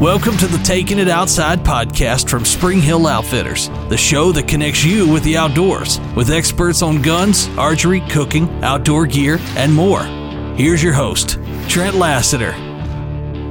Welcome to the Taking It Outside podcast from Spring Hill Outfitters, the show that connects you with the outdoors, with experts on guns, archery, cooking, outdoor gear, and more. Here's your host, Trent Lassiter.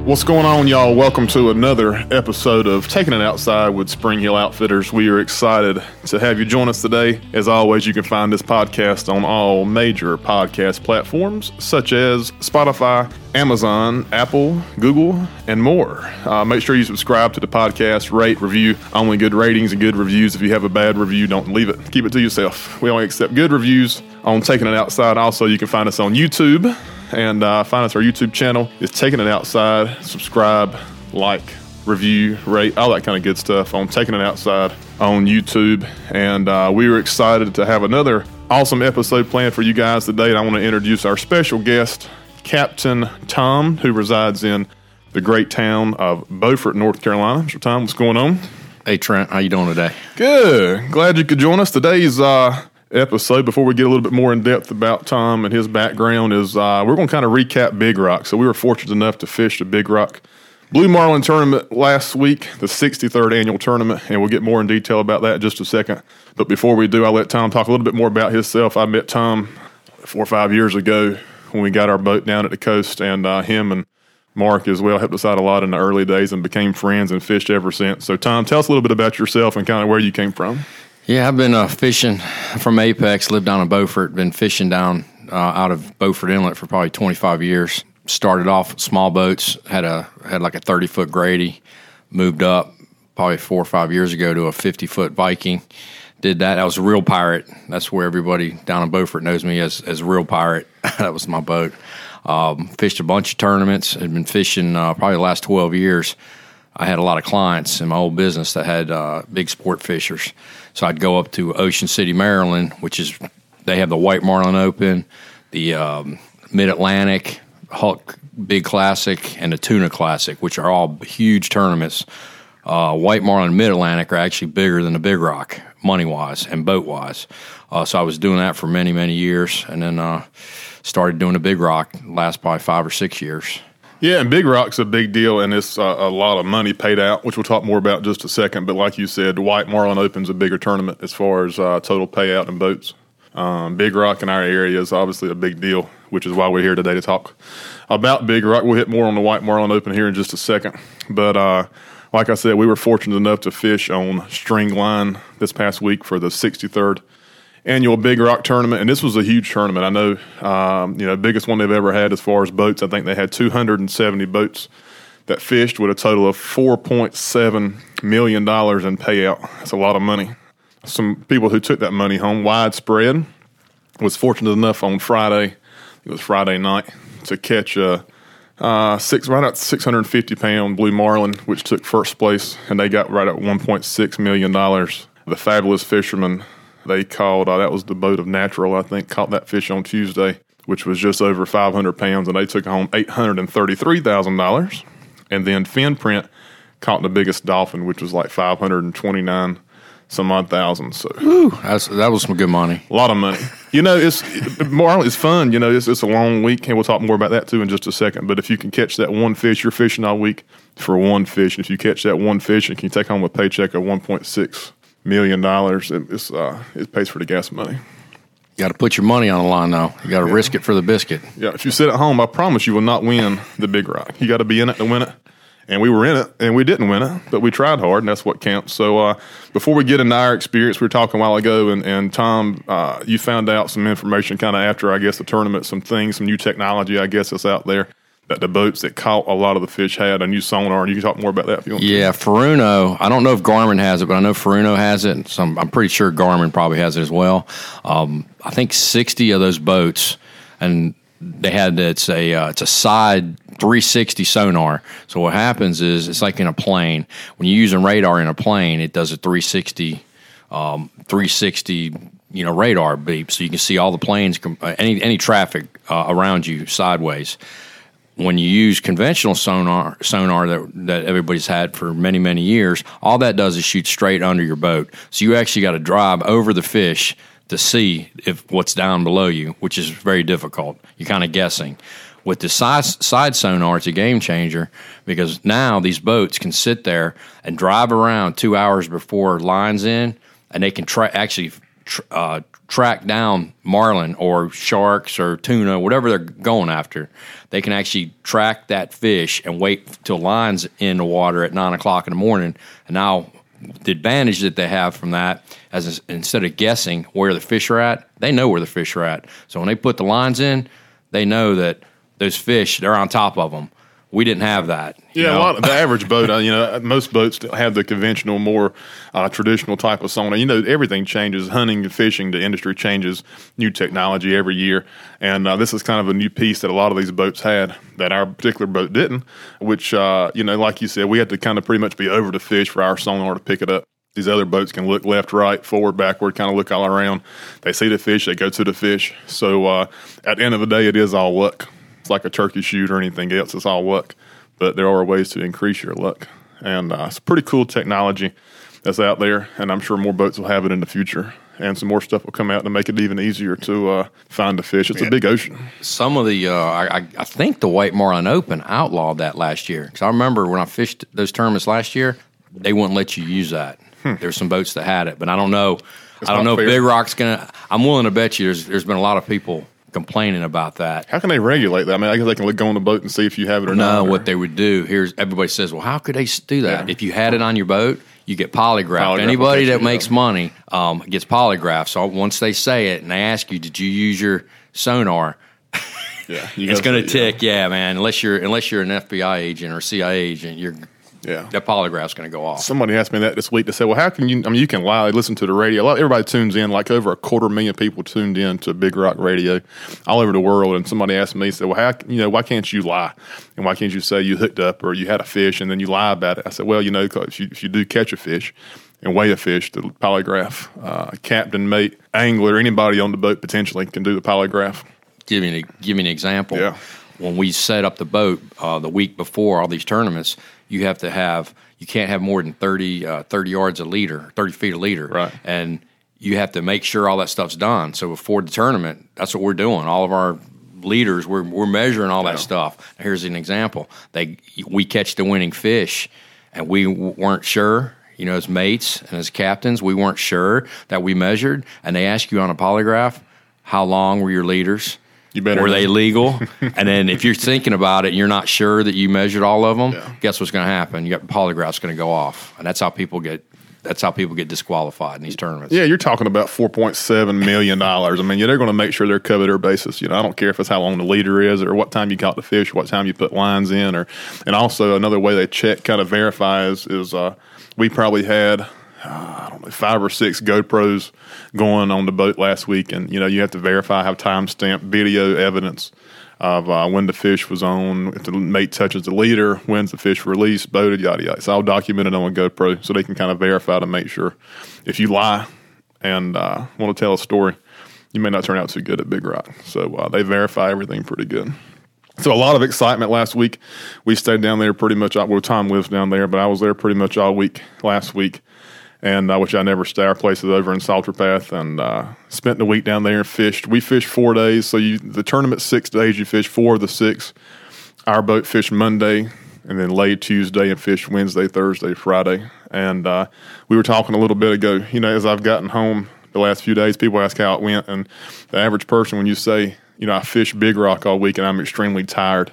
What's going on, y'all? Welcome to another episode of Taking It Outside with Spring Hill Outfitters. We are excited to have you join us today. As always, you can find this podcast on all major podcast platforms such as Spotify, Amazon, Apple, Google, and more. Uh, make sure you subscribe to the podcast, rate, review. Only good ratings and good reviews. If you have a bad review, don't leave it. Keep it to yourself. We only accept good reviews on Taking It Outside. Also, you can find us on YouTube and uh, find us our YouTube channel. It's Taking It Outside. Subscribe, like, review, rate, all that kind of good stuff on Taking It Outside on YouTube. And uh, we were excited to have another awesome episode planned for you guys today. And I want to introduce our special guest, Captain Tom, who resides in the great town of Beaufort, North Carolina. Mr. Tom, what's going on? Hey Trent, how you doing today? Good. Glad you could join us. Today's uh, episode, before we get a little bit more in depth about Tom and his background, is uh, we're going to kind of recap Big Rock. So we were fortunate enough to fish the Big Rock Blue Marlin tournament last week, the 63rd annual tournament, and we'll get more in detail about that in just a second. But before we do, I'll let Tom talk a little bit more about himself. I met Tom four or five years ago when we got our boat down at the coast, and uh, him and Mark as well helped us out a lot in the early days and became friends and fished ever since. So, Tom, tell us a little bit about yourself and kind of where you came from. Yeah, I've been uh, fishing from Apex, lived down in Beaufort, been fishing down uh, out of Beaufort Inlet for probably 25 years. Started off small boats, had a had like a 30 foot Grady, moved up probably four or five years ago to a 50 foot Viking. Did that. I was a real pirate. That's where everybody down in Beaufort knows me as as real pirate. that was my boat. Um, fished a bunch of tournaments. Had been fishing uh, probably the last 12 years. I had a lot of clients in my old business that had uh, big sport fishers. So I'd go up to Ocean City, Maryland, which is they have the White Marlin Open, the um, Mid Atlantic, Huck Big Classic, and the Tuna Classic, which are all huge tournaments. Uh, White Marlin and Mid Atlantic are actually bigger than the Big Rock, money wise and boat wise. Uh, so I was doing that for many, many years, and then uh, started doing the Big Rock last probably five or six years. Yeah, and Big Rock's a big deal, and it's uh, a lot of money paid out, which we'll talk more about just a second. But like you said, the White Marlin Open's a bigger tournament as far as uh, total payout in boats. Um, big Rock in our area is obviously a big deal, which is why we're here today to talk about Big Rock. We'll hit more on the White Marlin Open here in just a second. But uh, like I said, we were fortunate enough to fish on string line this past week for the 63rd annual Big Rock tournament, and this was a huge tournament. I know, um, you know, biggest one they've ever had as far as boats. I think they had 270 boats that fished with a total of 4.7 million dollars in payout. That's a lot of money. Some people who took that money home widespread was fortunate enough on Friday. It was Friday night to catch a. Uh, six right at 650 pound blue marlin, which took first place, and they got right at 1.6 million dollars. The fabulous fisherman they called uh, that was the boat of natural i think caught that fish on tuesday which was just over 500 pounds and they took home $833000 and then fin print caught the biggest dolphin which was like 529 some odd thousand. So Whew, that was some good money. A lot of money. You know it's more it's fun you know it's, it's a long week and we'll talk more about that too in just a second. But if you can catch that one fish you're fishing all week for one fish. And if you catch that one fish and can take home a paycheck of 1.6 million dollars, it, it's uh, it pays for the gas money. You got to put your money on the line, though. You got to yeah. risk it for the biscuit. Yeah, if you sit at home, I promise you will not win the big rock. You got to be in it to win it. And we were in it, and we didn't win it, but we tried hard, and that's what counts. So, uh, before we get into our experience, we were talking a while ago, and, and Tom, uh, you found out some information kind of after, I guess, the tournament, some things, some new technology, I guess, that's out there that the boats that caught a lot of the fish had a new sonar, and you can talk more about that if you want. Yeah, Furuno. I don't know if Garmin has it, but I know Furuno has it. So I'm, I'm pretty sure Garmin probably has it as well. Um, I think 60 of those boats, and they had it's a uh, it's a side 360 sonar. So what happens is it's like in a plane. When you're using radar in a plane, it does a 360 um, 360 you know radar beep, so you can see all the planes, uh, any any traffic uh, around you sideways when you use conventional sonar sonar that that everybody's had for many many years, all that does is shoot straight under your boat. So you actually got to drive over the fish to see if what's down below you, which is very difficult. You're kind of guessing. With the side, side sonar, it's a game changer because now these boats can sit there and drive around two hours before lines in, and they can tra- actually tr- uh, track down marlin or sharks or tuna, whatever they're going after. They can actually track that fish and wait till lines in the water at nine o'clock in the morning. And now the advantage that they have from that as instead of guessing where the fish are at, they know where the fish are at. So when they put the lines in, they know that those fish they're on top of them. We didn't have that. Yeah, know? a lot of the average boat. Uh, you know, most boats have the conventional, more uh, traditional type of sonar. You know, everything changes. Hunting and fishing, the industry changes. New technology every year, and uh, this is kind of a new piece that a lot of these boats had that our particular boat didn't. Which, uh, you know, like you said, we had to kind of pretty much be over the fish for our sonar to pick it up. These other boats can look left, right, forward, backward, kind of look all around. They see the fish, they go to the fish. So uh, at the end of the day, it is all luck like a turkey shoot or anything else. It's all luck, but there are ways to increase your luck, and uh, it's pretty cool technology that's out there. And I'm sure more boats will have it in the future, and some more stuff will come out to make it even easier to uh, find the fish. It's yeah. a big ocean. Some of the, uh, I, I, think the White Marlin Open outlawed that last year because I remember when I fished those tournaments last year, they wouldn't let you use that. Hmm. There's some boats that had it, but I don't know. It's I don't know fair. if Big Rock's gonna. I'm willing to bet you there's there's been a lot of people complaining about that. How can they regulate that? I mean, I guess they can go on the boat and see if you have it or no, not. No, what they would do here's everybody says, well, how could they do that? Yeah. If you had it on your boat, you get polygraphed. Polygraph Anybody that makes money um, gets polygraphed. So once they say it and they ask you, did you use your sonar? Yeah, it's going to tick. Yeah. yeah, man. Unless you're unless you're an FBI agent or CIA agent, you're yeah, that polygraph's going to go off. Somebody asked me that this week to say, "Well, how can you? I mean, you can lie. Listen to the radio. Everybody tunes in. Like over a quarter million people tuned in to Big Rock Radio all over the world." And somebody asked me, "said Well, how? You know, why can't you lie? And why can't you say you hooked up or you had a fish and then you lie about it?" I said, "Well, you know, if you, if you do catch a fish." and weigh a fish, the polygraph, uh, captain, mate, angler, anybody on the boat potentially can do the polygraph. Give me, give me an example. Yeah. When we set up the boat uh, the week before all these tournaments, you have to have you can't have more than 30, uh, 30 yards a leader, thirty feet a leader, right? And you have to make sure all that stuff's done. So before the tournament, that's what we're doing. All of our leaders, we're we're measuring all that stuff. Here's an example: they we catch the winning fish, and we weren't sure. You know, as mates and as captains, we weren't sure that we measured, and they ask you on a polygraph, how long were your leaders? You better were they legal? and then if you're thinking about it and you're not sure that you measured all of them, yeah. guess what's going to happen? Your polygraph's going to go off, and that's how people get. That's how people get disqualified in these tournaments. Yeah, you're talking about four point seven million dollars. I mean, yeah, they're going to make sure they're covered their basis. You know, I don't care if it's how long the leader is, or what time you caught the fish, what time you put lines in, or and also another way they check, kind of verifies is uh, we probably had uh, I don't know, five or six GoPros going on the boat last week, and you know you have to verify, have timestamp video evidence of uh, when the fish was on, if the mate touches the leader, when's the fish released, boated, yada yada. It's all documented on a GoPro, so they can kind of verify to make sure. If you lie and uh, want to tell a story, you may not turn out too good at Big Rock. So uh, they verify everything pretty good. So a lot of excitement last week. We stayed down there pretty much. Well, Tom lives down there, but I was there pretty much all week last week and uh, which I never stay. Our place is over in Salter Path, and uh, spent the week down there and fished. We fished four days, so you the tournament six days. You fish four of the six. Our boat fished Monday, and then laid Tuesday and fished Wednesday, Thursday, Friday. And uh, we were talking a little bit ago. You know, as I've gotten home the last few days, people ask how it went, and the average person, when you say, you know, I fished Big Rock all week and I'm extremely tired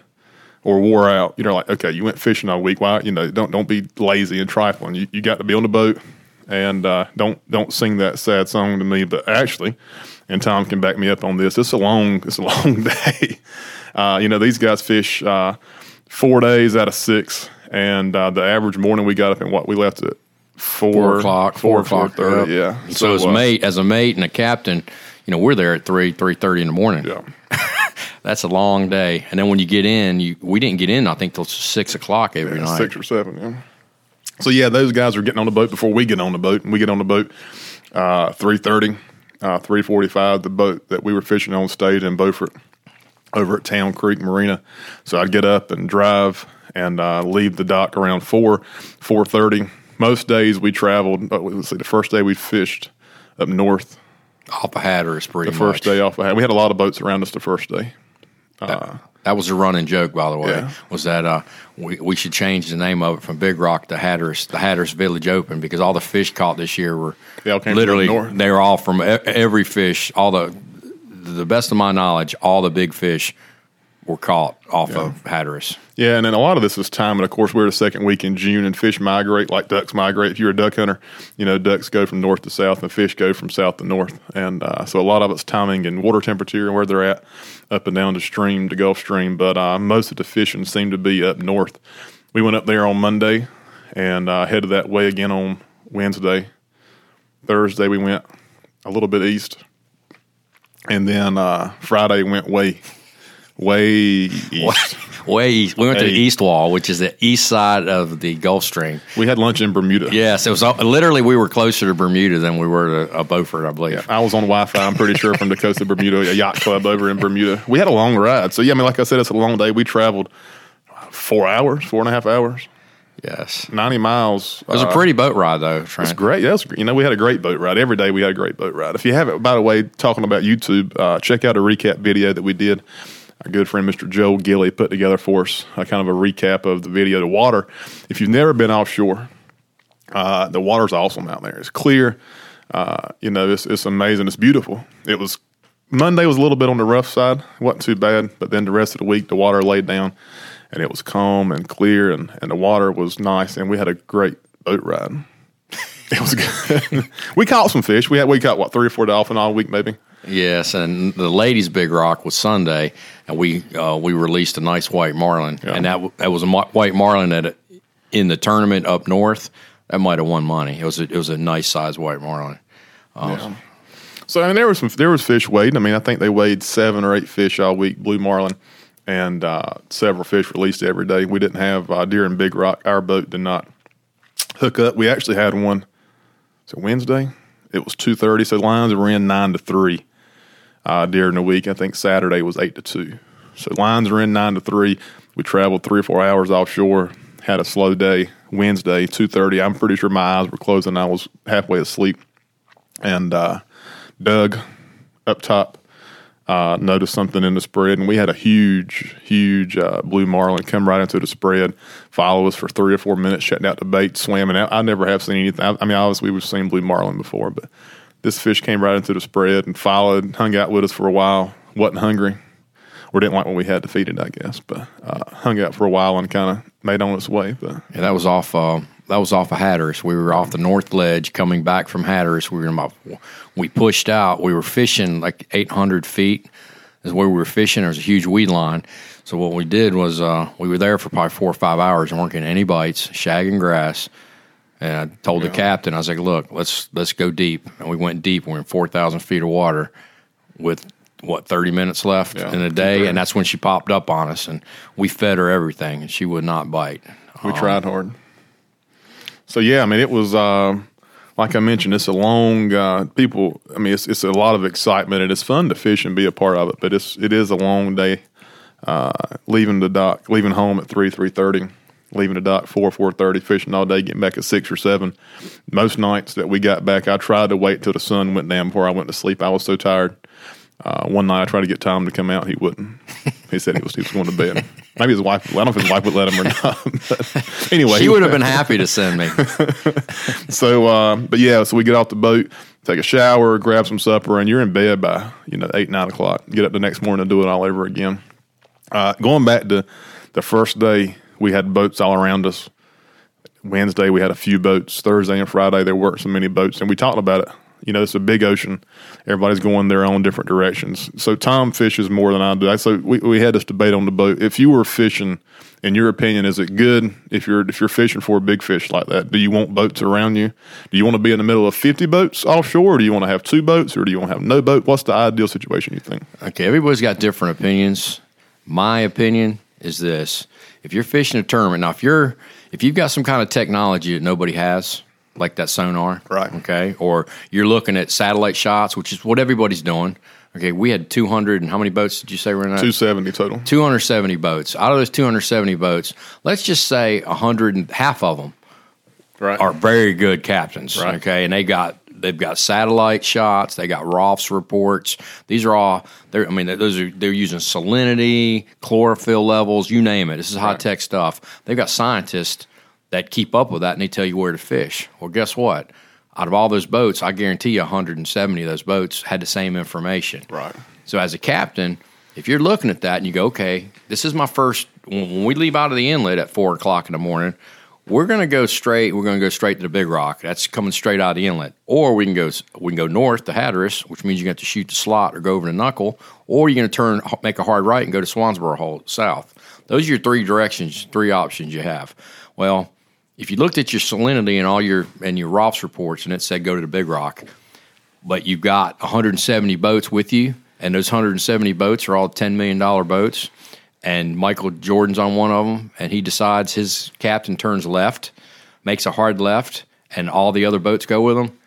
or wore out, you know, like, okay, you went fishing all week. Why, you know, don't don't be lazy and trifling. You, you got to be on the boat and uh, don't don't sing that sad song to me. But actually, and Tom can back me up on this. It's a long it's a long day. Uh, you know, these guys fish uh, four days out of six, and uh, the average morning we got up and what we left at four, four o'clock, four, o'clock, thirty. Yeah. So, so as a mate, as a mate and a captain, you know, we're there at three three thirty in the morning. Yeah. That's a long day, and then when you get in, you we didn't get in. I think till six o'clock every yeah, night, six or seven. Yeah. So yeah, those guys are getting on the boat before we get on the boat, and we get on the boat uh, three thirty, uh, three forty five. The boat that we were fishing on stayed in Beaufort over at Town Creek Marina. So I'd get up and drive and uh, leave the dock around four four thirty. Most days we traveled. Uh, let's see, the first day we fished up north off of Hatteras pretty the first day off. of Hatteras. We had a lot of boats around us the first day. That was a running joke, by the way. Yeah. Was that uh, we we should change the name of it from Big Rock to Hatteras, the Hatteras Village Open, because all the fish caught this year were They all came from literally north. they were all from every fish. All the the best of my knowledge, all the big fish were caught off of Hatteras. Yeah, and then a lot of this is time, and of course we're the second week in June, and fish migrate like ducks migrate. If you're a duck hunter, you know ducks go from north to south, and fish go from south to north, and uh, so a lot of it's timing and water temperature and where they're at, up and down the stream, the Gulf Stream. But uh, most of the fishing seemed to be up north. We went up there on Monday, and uh, headed that way again on Wednesday. Thursday we went a little bit east, and then uh, Friday went way, way east. Way east. We went to the East Wall, which is the east side of the Gulf Stream. We had lunch in Bermuda. Yes, it was all- literally we were closer to Bermuda than we were to uh, Beaufort, I believe. I was on Wi-Fi. I'm pretty sure from the coast of Bermuda, a yacht club over in Bermuda. We had a long ride, so yeah. I mean, like I said, it's a long day. We traveled four hours, four and a half hours, Yes. ninety miles. It was a pretty boat ride, though, Trent. It's great. Yeah, it's, you know, we had a great boat ride. Every day we had a great boat ride. If you haven't, by the way, talking about YouTube, uh, check out a recap video that we did. Our good friend Mr. Joe Gilly put together for us, a kind of a recap of the video. The water, if you've never been offshore, uh, the water's awesome out there. It's clear. Uh, you know, it's, it's amazing. It's beautiful. It was Monday was a little bit on the rough side. Wasn't too bad, but then the rest of the week the water laid down, and it was calm and clear, and, and the water was nice, and we had a great boat ride. It was good. we caught some fish. We had we caught what three or four dolphin all week maybe. Yes, and the ladies' big rock was Sunday, and we uh, we released a nice white marlin, Yeah. and that that was a white marlin that in the tournament up north that might have won money. It was a, it was a nice size white marlin. So I mean, there was some there was fish weighed. I mean, I think they weighed seven or eight fish all week, blue marlin, and uh, several fish released every day. We didn't have uh, deer and big rock. Our boat did not hook up. We actually had one. So Wednesday, it was two thirty. So lines were in nine to three uh, during the week. I think Saturday was eight to two. So lines were in nine to three. We traveled three or four hours offshore. Had a slow day. Wednesday, two thirty. I'm pretty sure my eyes were closing. I was halfway asleep, and uh, Doug up top uh, noticed something in the spread, and we had a huge, huge uh, blue marlin come right into the spread, follow us for three or four minutes, shutting out the bait, swimming out. I never have seen anything. I, I mean, obviously we've seen blue marlin before, but this fish came right into the spread and followed, hung out with us for a while. wasn't hungry, or didn't like what we had to feed it, I guess. But uh, hung out for a while and kind of made on its way. But Yeah, that was off. Uh, that was off of Hatteras. We were off the north ledge coming back from Hatteras. We were about. We pushed out. We were fishing like 800 feet. Is where we were fishing. There was a huge weed line. So what we did was uh, we were there for probably four or five hours and weren't getting any bites, shagging grass. And I told the captain, I was like, "Look, let's let's go deep." And we went deep. We were in 4,000 feet of water with what 30 minutes left Yeah, in a day, 2:30. and that's when she popped up on us. And we fed her everything, and she would not bite. We tried hard. So yeah, I mean, it was um like I mentioned. It's a long uh, people. I mean, it's it's a lot of excitement and it's fun to fish and be a part of it. But it's it is a long day. Uh, leaving the dock, leaving home at three three thirty, leaving the dock four four thirty, fishing all day, getting back at six or seven. Most nights that we got back, I tried to wait till the sun went down before I went to sleep. I was so tired. Uh, one night I tried to get Tom to come out. He wouldn't. He said he was he was going to bed. Maybe his wife. I don't know if his wife would let him or not. But anyway, She he- would have been happy to send me. so, uh, but yeah, so we get off the boat, take a shower, grab some supper, and you're in bed by you know eight nine o'clock. Get up the next morning and do it all over again. Uh, going back to the first day, we had boats all around us. Wednesday we had a few boats. Thursday and Friday there weren't so many boats, and we talked about it. You know, it's a big ocean. Everybody's going their own different directions. So Tom fishes more than I do. So we, we had this debate on the boat. If you were fishing, in your opinion, is it good if you're if you're fishing for a big fish like that? Do you want boats around you? Do you want to be in the middle of fifty boats offshore, or do you want to have two boats, or do you want to have no boat? What's the ideal situation you think? Okay, everybody's got different opinions. My opinion is this: if you're fishing a tournament, now if you're if you've got some kind of technology that nobody has, like that sonar, Right. Okay, or you're looking at satellite shots, which is what everybody's doing. Okay, we had 200 and how many boats did you say were in that? Two seventy total. 270 boats. Out of those 270 boats, let's just say 100 and half of them Right. are very good captains. Right. Okay, and they got they've got satellite shots, they got ROFFS reports. These are all. They're, I mean, those are they're using salinity, chlorophyll levels, you name it. This is high tech stuff. They've got scientists that keep up with that, and they tell you where to fish. Well, guess what? Out of all those boats, I guarantee you 170 of those boats had the same information. Right. So as a captain, if you're looking at that and you go, okay, this is my first. When we leave out of the inlet at four o'clock in the morning, we're going to go straight. We're going to go straight to the Big Rock. That's coming straight out of the inlet. Or we can go we can go north to Hatteras, which means you have to shoot the slot or go over the knuckle. Or you're going to turn, make a hard right and go to Swansboro Hole south. Those are your three directions, three options you have. Well, if you looked at your salinity and all your and your ROFFS reports, and it said go to the Big Rock, but you've got 170 boats with you, and those 170 boats are all 10 million dollar boats, and Michael Jordan's on one of them, and he decides his captain turns left, makes a hard left, and all the other boats go with him.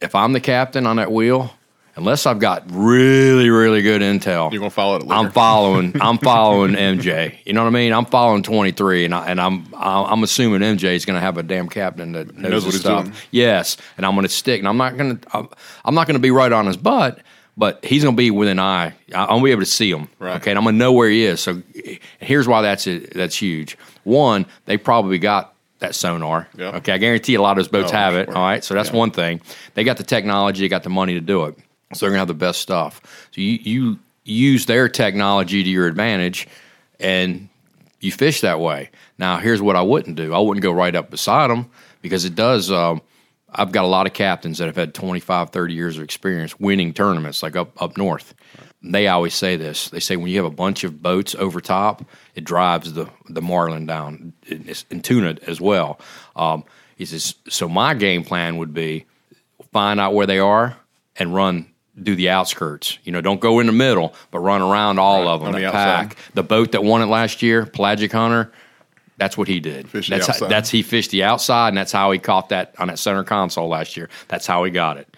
If I'm the captain on that wheel, unless I've got really really good intel, You're gonna follow it. I'm following. I'm following MJ. You know what I mean? I'm following 23, and I, and I'm I'm assuming MJ is going to have a damn captain that knows, knows his what he's stuff. doing. Yes, and I'm going to stick, and I'm not going to I'm not going to be right on his butt, but he's going to be within eye. I- I'm going to be able to see him. Right. Okay, and I'm going to know where he is. So here's why that's it, that's huge. One, they probably got that sonar. Yeah. Okay, I guarantee a lot of those boats Oh, have it. sure. All right, so that's Yeah. one thing. They got the technology, they got the money to do it. So they're gonna have the best stuff. So you you use their technology to your advantage, and you fish that way. Now, here's what I wouldn't do. I wouldn't go right up beside them because it does. Um, I've got a lot of captains that have had 25, 30 years of experience winning tournaments, like up up north. They always say this. They say when you have a bunch of boats over top, it drives the the marlin down, and tuna as well. Um, he says, so my game plan would be find out where they are and run do the outskirts. You know, don't go in the middle, but run around all Right, of them. The pack. The boat that won it last year, Pelagic Hunter, that's what he did. Fish the that's how, that's he fished the outside, and that's how he caught that on that center console last year. That's how he got it.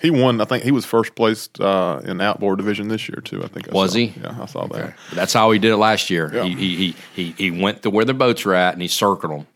He won. I think he was first placed uh, in the outboard division this year too. I think. I Was saw. he? Yeah, I saw that. But that's how he did it last year. Yeah. He, he, he he he went to where the boats were at, and he circled them,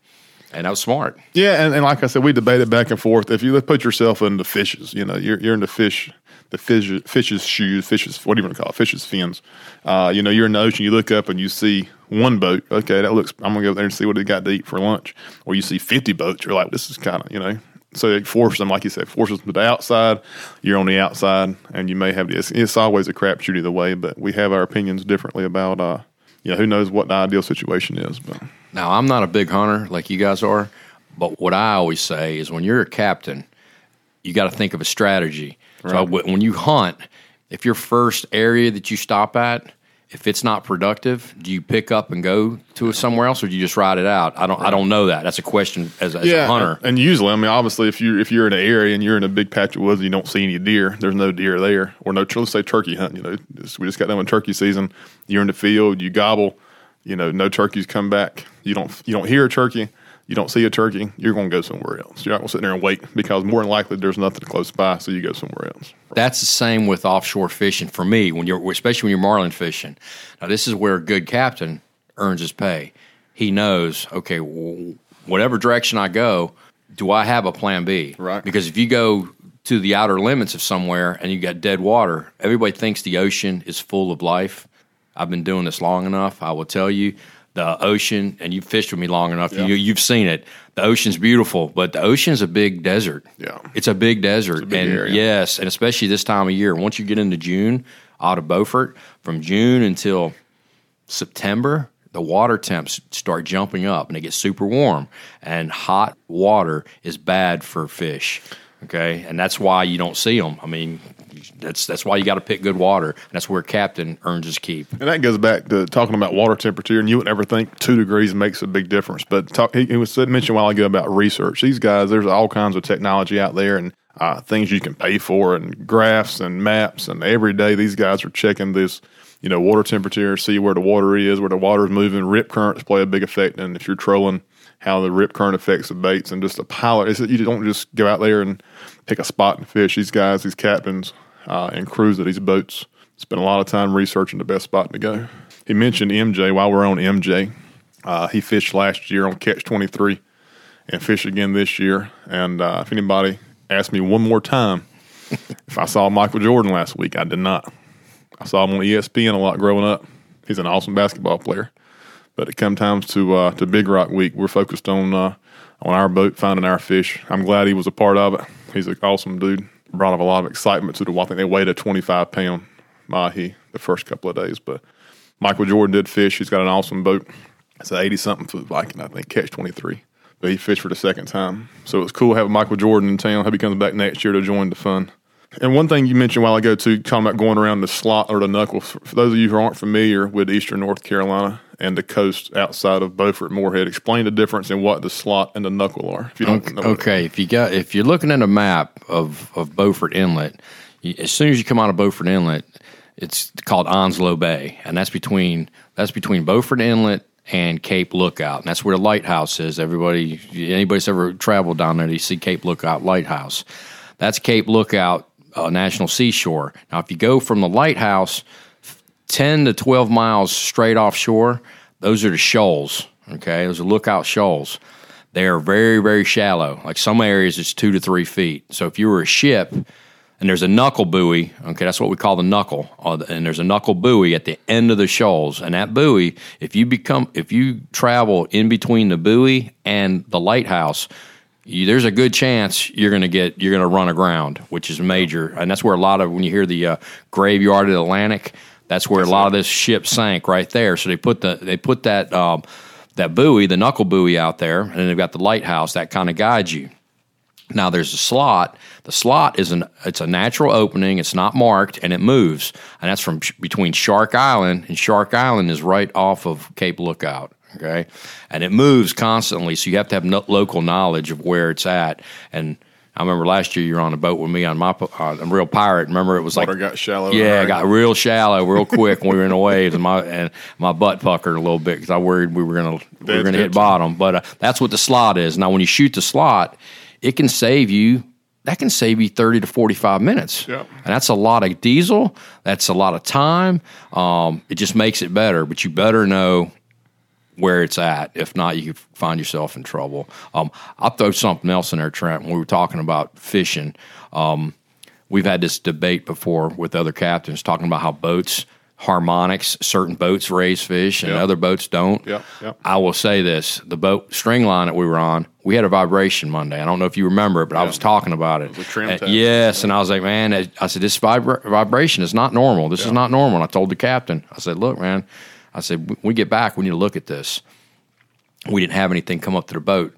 and that was smart. Yeah, and, and like I said, we debated back and forth. If you put yourself in the fishes, you know, you're you're in the fish, the fish, fish's shoes, fish's what do you want to call it? Fish's fins. Uh, you know, you're in the ocean. You look up and you see one boat. Okay, that looks. I'm gonna go there and see what they got to eat for lunch. Or you see 50 boats. You're like, this is kind of you know. So it forces them, like you said, forces them to the outside. You're on the outside, and you may have this. It's always a crapshoot either way, but we have our opinions differently about. uh you know, who knows what the ideal situation is, but Now, I'm not a big hunter like you guys are, but what I always say is when you're a captain, you got to think of a strategy. So Right. w- when you hunt, if your first area that you stop at, if it's not productive, do you pick up and go to somewhere else, or do you just ride it out? I don't. I don't know that. That's a question as, as a hunter. And usually, I mean, obviously, if you if you're in an area and you're in a big patch of woods and you don't see any deer, there's no deer there, or no. Let's say turkey hunting. You know, Just- we just got done with turkey season. You're in the field, you gobble. You know, no turkeys come back. You don't you don't hear a turkey. You don't see a turkey. You're going to go somewhere else. You're not going to sit there and wait because more than likely there's nothing close by, so you go somewhere else. That's the same with offshore fishing for me. When you're, especially when you're marlin fishing. Now, this is where a good captain earns his pay. He knows, okay, whatever direction I go, do I have a plan B? Right. Because if you go to the outer limits of somewhere and you got dead water, everybody thinks the ocean is full of life. I've been doing this long enough. I will tell you, the ocean, and you've fished with me long enough. Yeah. You, you've seen it. The ocean's beautiful, but the ocean's a big desert. Yeah. it's a big desert, big and area. yes, and especially this time of year. Once you get into June, out of Beaufort, from June until September, the water temps start jumping up and it gets super warm. And hot water is bad for fish. Okay, and that's why you don't see them. I mean, that's that's why you got to pick good water. And that's where captain earns his keep. And that goes back to talking about water temperature. And you would never think two degrees makes a big difference. But talk, he, he was said, mentioned a while ago about research. These guys, there's all kinds of technology out there and uh, things you can pay for, and graphs and maps. And every day, these guys are checking this, you know, water temperature, see where the water is, where the water is moving. Rip currents play a big effect. And if you're trolling, how the rip current affects the baits and just a pilot. Is you don't just go out there and pick a spot and fish. These guys, these captains, uh, and crews of these boats spend a lot of time researching the best spot to go. He mentioned MJ while we're on MJ. Uh, he fished last year on Catch 23 and fished again this year. And uh, if anybody asked me one more time if I saw Michael Jordan last week. I did not. I saw him on ESPN a lot growing up. He's an awesome basketball player. But it comes times to uh, to Big Rock Week, we're focused on uh, on our boat, finding our fish. I'm glad he was a part of it. He's an awesome dude. Brought up a lot of excitement to the. I think they weighed a 25 pound mahi the first couple of days, but Michael Jordan did fish. He's got an awesome boat. It's an 80 something foot Viking, I think, catch 23. But he fished for the second time. So it's cool having Michael Jordan in town. Hope he comes back next year to join the fun. And one thing you mentioned while ago, too, talking about going around the slot or the knuckle. For those of you who aren't familiar with eastern North Carolina and the coast outside of Beaufort, Morehead. explain the difference in what the slot and the knuckle are. If you don't okay, know okay. if you got if you're looking at a map of of Beaufort Inlet, you, as soon as you come out of Beaufort Inlet, it's called Onslow Bay, and that's between that's between Beaufort Inlet and Cape Lookout, and that's where the lighthouse is. Everybody, anybody's ever traveled down there, you see Cape Lookout Lighthouse. That's Cape Lookout uh, National Seashore. Now, if you go from the lighthouse ten to twelve miles straight offshore, those are the shoals. Okay, those are lookout shoals. They are very, very shallow. Like some areas, it's two to three feet. So if you were a ship and there's a knuckle buoy. Okay, that's what we call the knuckle. Uh, and there's a knuckle buoy at the end of the shoals. And that buoy, if you become, if you travel in between the buoy and the lighthouse, you, there's a good chance you're going to get you're going to run aground, which is major. And that's where a lot of when you hear the uh, graveyard of the Atlantic, that's where a lot of this ship sank right there. So they put the they put that um, that buoy, the knuckle buoy, out there, and then they've got the lighthouse that kind of guides you. Now there's a slot. The slot is an it's a natural opening. It's not marked and it moves, and that's from sh- between Shark Island and Shark Island is right off of Cape Lookout. Okay, and it moves constantly, so you have to have no, local knowledge of where it's at. And I remember last year you were on a boat with me on my uh, real pirate. Remember it was Water like got shallow. yeah, it got real shallow real quick when we were in the waves, and my and my butt puckered a little bit because I worried we were gonna we were gonna hit bottom. But uh, that's what the slot is. Now, when you shoot the slot, it can save you. That can save you thirty to forty-five minutes, Yep. and that's a lot of diesel. That's a lot of time. Um, it just makes it better, but you better know where it's at. If not, you could find yourself in trouble. Um, I'll throw something else in there, Trent. When we were talking about fishing, um, we've had this debate before with other captains talking about how boats harmonics certain boats raise fish and Yeah. other boats don't Yep, yep. i will say this the boat string line that we were on we had a vibration monday i don't know if you remember it but i was talking about it, was a trim Uh, test. yes and i was like man i said this vibra- vibration is not normal this is not normal and i told the captain i said look man i said when we get back we need to look at this we didn't have anything come up to the boat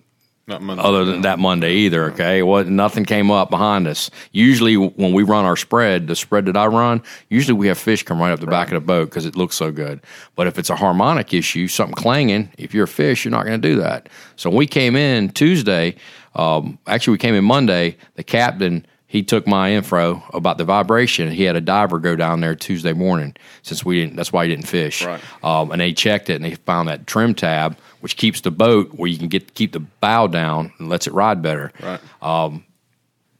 Not Monday. other than that Monday either. Okay, what nothing came up behind us. Usually, when we run our spread, the spread that I run, usually we have fish come right up the back of the boat because it looks so good. But if it's a harmonic issue, something clanging, if you're a fish, you're not going to do that. So when we came in Tuesday, um, actually we came in Monday. The captain he took my info about the vibration. He had a diver go down there Tuesday morning since we didn't. That's why he didn't fish. Right. Um, and they checked it and they found that trim tab, which keeps the boat where you can get keep the bow down and lets it ride better. Right.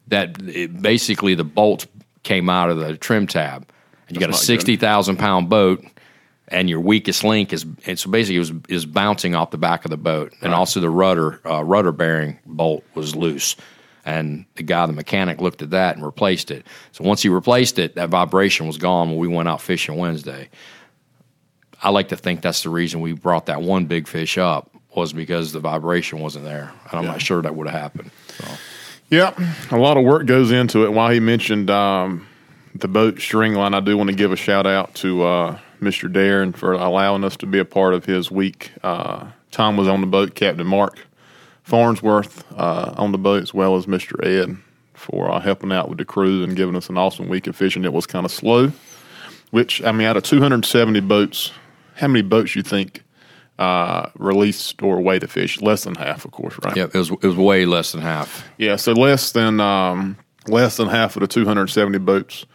That it, basically the bolts came out of the trim tab, and you got a sixty thousand pound boat, and your weakest link is and so basically it was is bouncing off the back of the boat, and also the rudder uh, rudder bearing bolt was loose. And the guy, the mechanic, looked at that and replaced it. So once he replaced it, that vibration was gone when we went out fishing Wednesday. I like to think that's the reason we brought that one big fish up was because the vibration wasn't there. And I'm not sure that would have happened. So. Yeah, a lot of work goes into it. While he mentioned um, the boat string line, I do want to give a shout out to uh, Mr. Darren for allowing us to be a part of his week. Uh, Tom was on the boat, Captain Mark Farnsworth uh, on the boat, as well as Mr. Ed for uh, helping out with the crew and giving us an awesome week of fishing. It was kind of slow, which, I mean, out of 270 boats, how many boats you think uh, released or weighed a fish? Less than half, of course, right? Yeah, it was it was way less than half. Yeah, so less than um, less than half of the 270 boats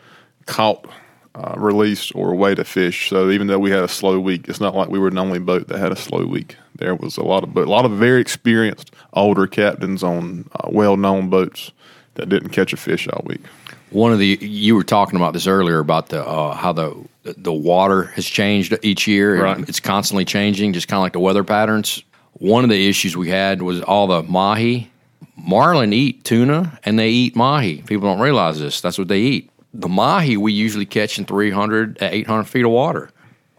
caught, uh, released, or weighed a fish. So even though we had a slow week, it's not like we were the only boat that had a slow week. There was a lot of boat, a lot of very experienced older captains on uh, well-known boats that didn't catch a fish all week. One of the you were talking about this earlier about the uh, how the the water has changed each year. Right. It's constantly changing, just kind of like the weather patterns. One of the issues we had was all the mahi Marlin eat tuna and they eat mahi. People don't realize this. That's what they eat. The mahi we usually catch in 300 to 800 feet of water.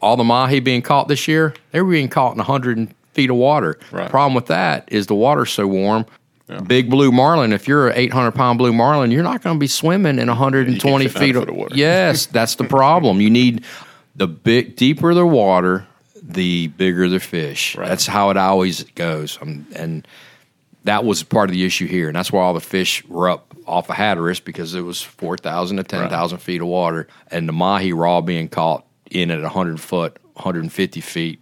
All the mahi being caught this year, they were being caught in 100 feet of water. Right. Problem with that is the water's so warm. Big blue marlin. If you're an 800 pound blue marlin, you're not going to be swimming in 120 fit in a feet of, of water. Yes, that's the problem. You need the big deeper the water, the bigger the fish. Right. That's how it always goes. Um, and that was part of the issue here, and that's why all the fish were up off of Hatteras because it was four thousand to ten thousand feet of water, and the mahi raw being caught in at hundred foot, hundred and fifty feet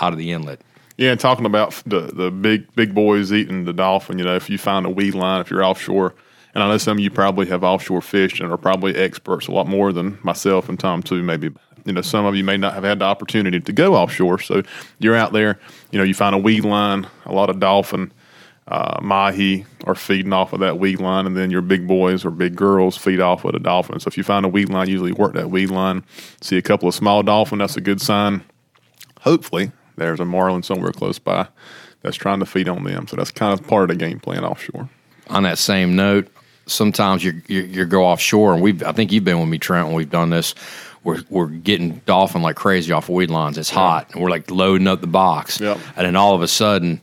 out of the inlet. Yeah, and talking about the the big big boys eating the dolphin. You know, if you find a weed line, if you're offshore, and I know some of you probably have offshore fished and are probably experts a lot more than myself and Tom too. Maybe you know some of you may not have had the opportunity to go offshore, so you're out there. You know, you find a weed line, a lot of dolphin. Uh, mahi are feeding off of that weed line, and then your big boys or big girls feed off of the dolphin. So if you find a weed line, usually work that weed line. See a couple of small dolphin, that's a good sign hopefully there's a marlin somewhere close by that's trying to feed on them. So that's kind of part of the game plan offshore. On that same note, sometimes you you, you go offshore, and we I think you've been with me, Trent, when we've done this. We're, we're getting dolphin like crazy off of weed lines. It's hot, and we're like loading up the box, Yep. and then all of a sudden,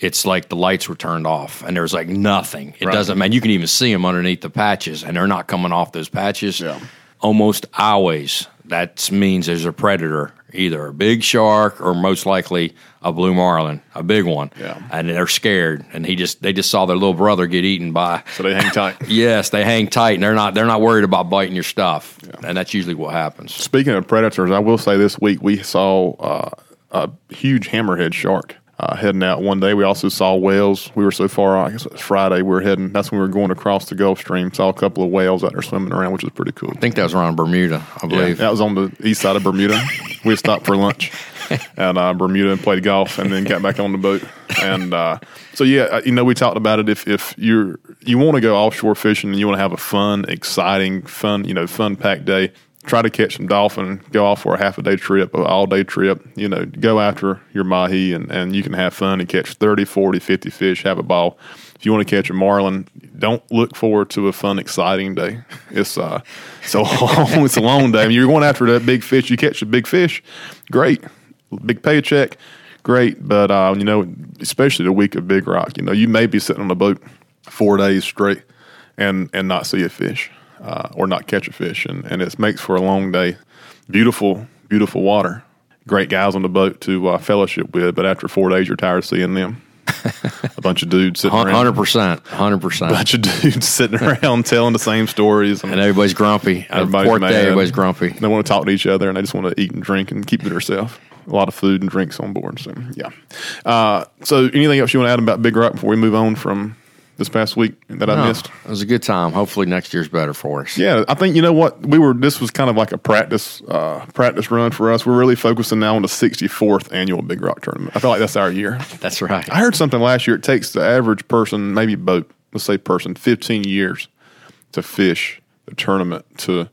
it's like the lights were turned off, and there's like nothing. It Right. doesn't man. You can even see them underneath the patches, and they're not coming off those patches. Yeah. Almost always, that means there's a predator, either a big shark or most likely a blue marlin, a big one. Yeah. And they're scared, and he just they just saw their little brother get eaten by So they hang tight. Yes, they hang tight and they're not they're not worried about biting your stuff. And that's usually what happens. Speaking of predators, I will say this week we saw uh, a huge hammerhead shark. Uh, heading out one day, we also saw whales. We were so far, I guess it was Friday. We were heading. That's when we were going across the Gulf Stream. Saw a couple of whales out there swimming around, which was pretty cool. I think that was around Bermuda, I Yeah, believe. that was on the east side of Bermuda. we stopped for lunch at uh, Bermuda and played golf, and then got back on the boat. And uh, so, yeah, uh, you know, we talked about it. If if you're you want to go offshore fishing and you want to have a fun, exciting, fun, you know, fun packed day, try to catch some dolphin. Go off for a half a day trip, an all day trip. You know, go after your mahi, and and you can have fun and catch 30, 40, 50 fish. Have a ball. If you want to catch a marlin, don't look forward to a fun, exciting day. It's uh, a long, it's a long day. I mean, you're going after that big fish. You catch a big fish, great, big paycheck, great. But uh, you know, especially the week of Big Rock, you know, you may be sitting on a boat four days straight and and not see a fish uh, or not catch a fish, and and it makes for a long day. Beautiful, beautiful water. Great guys on the boat to uh, fellowship with, but after four days, you're tired of seeing them. a bunch of dudes sitting around. Hundred percent, hundred percent. A bunch of dudes sitting around telling the same stories. And everybody's grumpy. Uh, Everybody's Fourth mad. day, everybody's grumpy. They want to talk to each other and they just want to eat and drink and keep to themselves. A lot of food and drinks on board. So, yeah. Uh, so, anything else you want to add about Big Rock before we move on from this past week that I No, missed? it was a good time. Hopefully next year's better for us. Yeah, I think you know what we were. This was kind of like a practice uh, practice run for us. We're really focusing now on the 64th annual Big Rock tournament. I feel like that's our year. That's right. I heard something last year. It takes the average person, maybe boat, let's say person, 15 years to fish the tournament to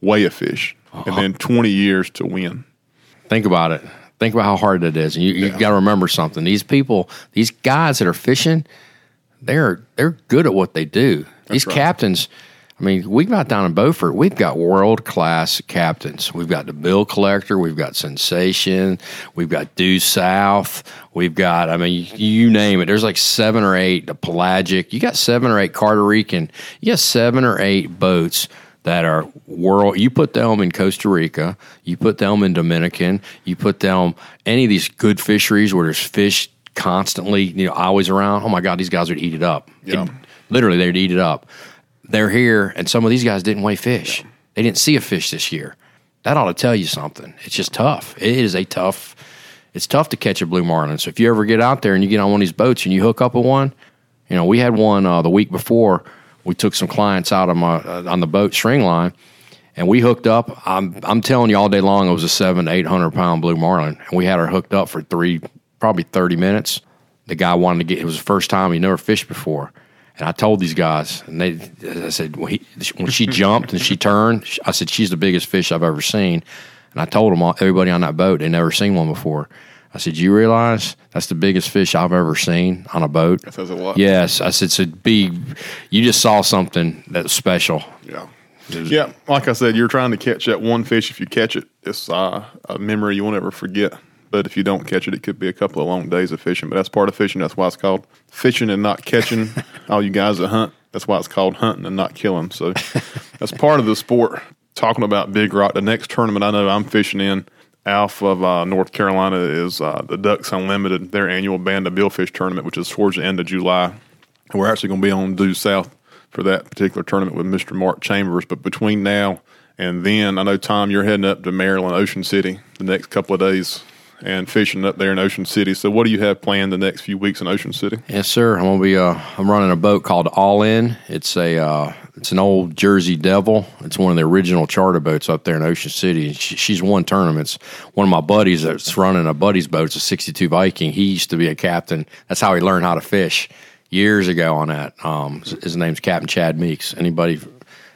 weigh a fish, and then 20 years to win. Think about it. Think about how hard that is. And you, you got to remember something. These people, these guys that are fishing, they're they're good at what they do. these right. captains, I mean, we've got down in Beaufort, we've got world class captains. We've got the bill collector, we've got Sensation, we've got Due South, we've got, I mean, you, you name it. There's like seven or eight, the pelagic. You got seven or eight Carter Rican. You got seven or eight boats that are world. You put them in Costa Rica, you put them in Dominican, you put them any of these good fisheries where there's fish constantly, you know, always around. Oh my God, these guys would eat it up. Yeah. It- literally, they'd eat it up. They're here, and some of these guys didn't weigh fish. They didn't see a fish this year. That ought to tell you something. It's just tough. It is a tough. It's tough to catch a blue marlin. So if you ever get out there and you get on one of these boats and you hook up with one, you know we had one uh, the week before. We took some clients out on my uh, on the boat string line, and we hooked up. I'm I'm telling you all day long it was a seven to eight hundred pound blue marlin, and we had her hooked up for three probably thirty minutes. The guy wanted to get. It was the first time he never fished before, and I told these guys, and they I said when, he, when she jumped and she turned, I said she's the biggest fish I've ever seen, and I told them all, everybody on that boat they never seen one before. I said, "You realize that's the biggest fish I've ever seen on a boat?" That says a lot. Yes, I said, "So be, you just saw something that's special." Yeah. Yeah, like I said, you're trying to catch that one fish. If you catch it, it's uh, a memory you won't ever forget. But if you don't catch it, it could be a couple of long days of fishing. But that's part of fishing. That's why it's called fishing and not catching. All you guys that hunt, that's why it's called hunting and not killing. So that's part of the sport. Talking about Big Rock, the next tournament I know I'm fishing in off of uh, North Carolina is uh, the Ducks Unlimited, their annual Band of Billfish tournament, which is towards the end of July. We're actually going to be on due south for that particular tournament with Mr. Mark Chambers. But between now and then, I know Tom, you're heading up to Maryland, Ocean City, the next couple of days and fishing up there in Ocean City. So, what do you have planned the next few weeks in Ocean City? Yes, sir. I'm gonna be. Uh, I'm running a boat called All In. It's a. Uh, it's an old Jersey Devil. It's one of the original charter boats up there in Ocean City. She, she's won tournaments. One of my buddies that's running a buddy's boat. It's a '62 Viking. He used to be a captain. That's how he learned how to fish years ago on that. Um, his name's Captain Chad Meeks. Anybody,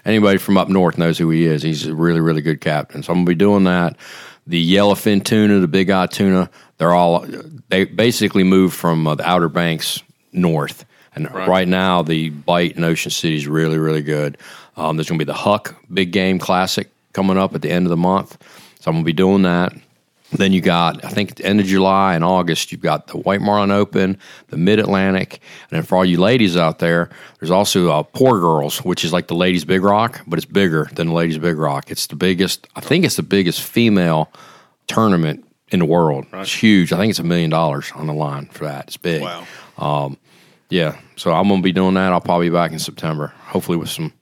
anybody from up north knows who he is. He's a really, really good captain. So I'm gonna be doing that. The yellowfin tuna, the big eye tuna, they're all they basically moved from uh, the Outer Banks north. And right. right. now, the bite in Ocean City is really, really good. Um, there's going to be the Huck Big Game Classic coming up at the end of the month. So I'm going to be doing that. Then you got, I think, at the end of July and August, you've got the White Marlin Open, the Mid Atlantic, and then for all you ladies out there, there's also uh, Poor Girls, which is like the Ladies Big Rock, but it's bigger than the Ladies Big Rock. It's the biggest, I think it's the biggest female tournament in the world. Right. It's huge. I think it's a million dollars on the line for that. It's big. Wow. Um, yeah, so I'm going to be doing that. I'll probably be back in September, hopefully with some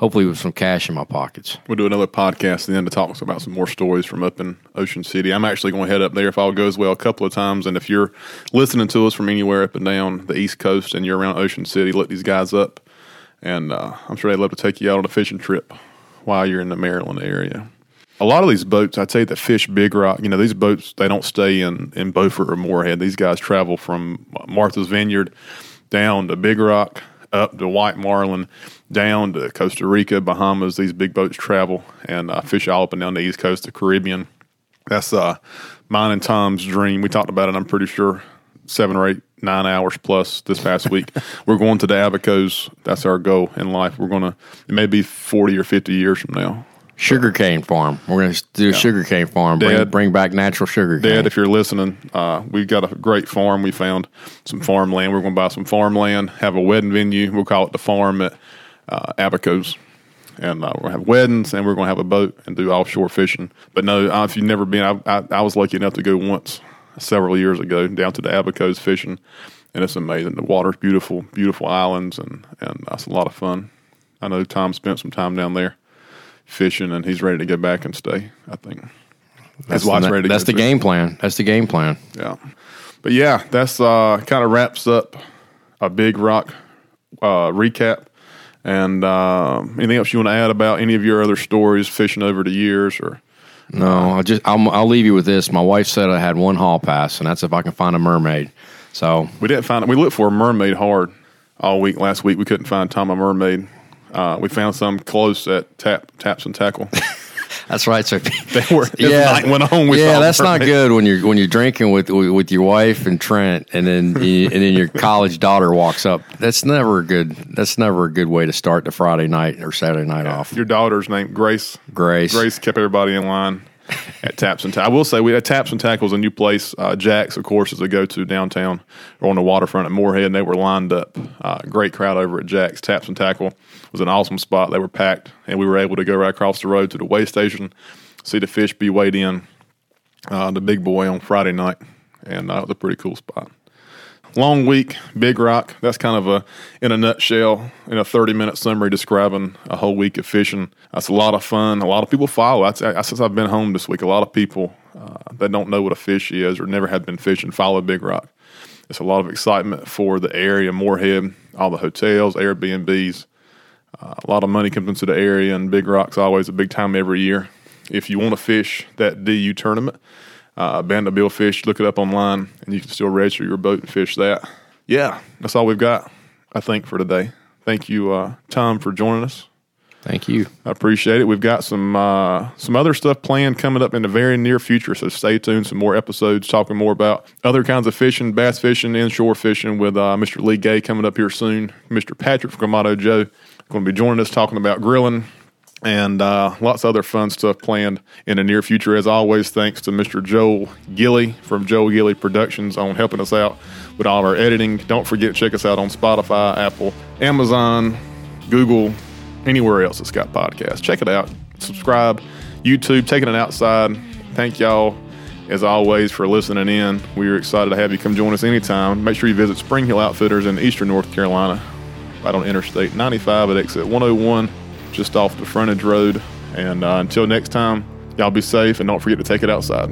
hopefully with some cash in my pockets. We'll do another podcast then to talk about some more stories from up in Ocean City. I'm actually going to head up there if all goes well a couple of times. And if you're listening to us from anywhere up and down the East Coast and you're around Ocean City, look these guys up. And uh, I'm sure they'd love to take you out on a fishing trip while you're in the Maryland area. A lot of these boats, I'd say that fish Big Rock, you know, these boats, they don't stay in, in Beaufort or Morehead. These guys travel from Martha's Vineyard down to Big Rock, up to White Marlin, down to Costa Rica, Bahamas. These big boats travel and uh, fish all up and down the east coast of the Caribbean. That's uh, mine and Tom's dream. We talked about it. I'm pretty sure seven or eight, nine hours plus this past week. We're going to the Abacos. That's our goal in life. We're going to. It may be 40 or 50 years from now. Sugarcane farm. We're going to do a yeah. sugarcane farm. Bring, Dad, bring back natural sugar. Dad, if you're listening, uh, we've got a great farm. We found some farmland. We're going to buy some farmland. Have a wedding venue. We'll call it the farm at uh, Abacos. And uh, we're going to have weddings, and we're going to have a boat and do offshore fishing. But no, uh, if you've never been, I, I, I was lucky enough to go once several years ago down to the Abacos fishing, and it's amazing. The water's beautiful, beautiful islands, and and that's a lot of fun. I know Tom spent some time down there fishing, and he's ready to get back and stay. I think that's why ready. that's the through. game plan. That's the game plan. Yeah, but yeah, that's uh, kind of wraps up a big rock uh, recap. And uh, anything else you want to add about any of your other stories fishing over the years, or? No, I'll just I'll, I'll leave you with this. My wife said I had one haul pass, and that's if I can find a mermaid. So we didn't find. it. We looked for a mermaid hard all week last week. We couldn't find Tom a mermaid. Uh, we found some close at tap taps and tackle. That's right. So they were. yeah, went on. yeah, that's not good when you're when you're drinking with with your wife and Trent, and then you, and then your college daughter walks up. That's never a good. That's never a good way to start the Friday night or Saturday night yeah. off. Your daughter's name Grace. Grace. Grace kept everybody in line at Taps and Tackles. I will say we had Taps and Tackles, a new place. Uh, Jack's, of course, is a go to downtown or on the waterfront at Morehead. And they were lined up. Uh, great crowd over at Jack's. Taps and Tackle was an awesome spot. They were packed, and we were able to go right across the road to the weigh station, see the fish be weighed in, uh, the big boy on Friday night, and uh, was a pretty cool spot long week, Big Rock. That's kind of a, in a nutshell, in a 30 minute summary describing a whole week of fishing. That's a lot of fun. A lot of people follow. I, since I've been home this week, a lot of people uh, that don't know what a fish is or never had been fishing follow Big Rock. It's a lot of excitement for the area, Morehead, all the hotels, Airbnbs. Uh, a lot of money comes into the area, and Big Rock's always a big time every year. If you want to fish that DU tournament, uh, Band of Billfish. Look it up online, and you can still register your boat and fish that. Yeah, that's all we've got, I think, for today. Thank you, uh, Tom, for joining us. Thank you. I appreciate it. We've got some uh, some other stuff planned coming up in the very near future, so stay tuned. Some more episodes talking more about other kinds of fishing, bass fishing, inshore fishing with uh, Mr. Lee Gay coming up here soon. Mr. Patrick from Kamado Joe going to be joining us talking about grilling and uh, lots of other fun stuff planned in the near future. As always, thanks to Mr. Joel Gilly from Joel Gilly Productions on helping us out with all of our editing. Don't forget check us out on Spotify, Apple, Amazon, Google, anywhere else that's got podcasts. Check it out. Subscribe. YouTube, taking it outside. Thank y'all, as always, for listening in. We're excited to have you come join us anytime. Make sure you visit Spring Hill Outfitters in eastern North Carolina, right on Interstate 95 at exit 101, just off the frontage road. And uh, until next time, y'all be safe and don't forget to take it outside.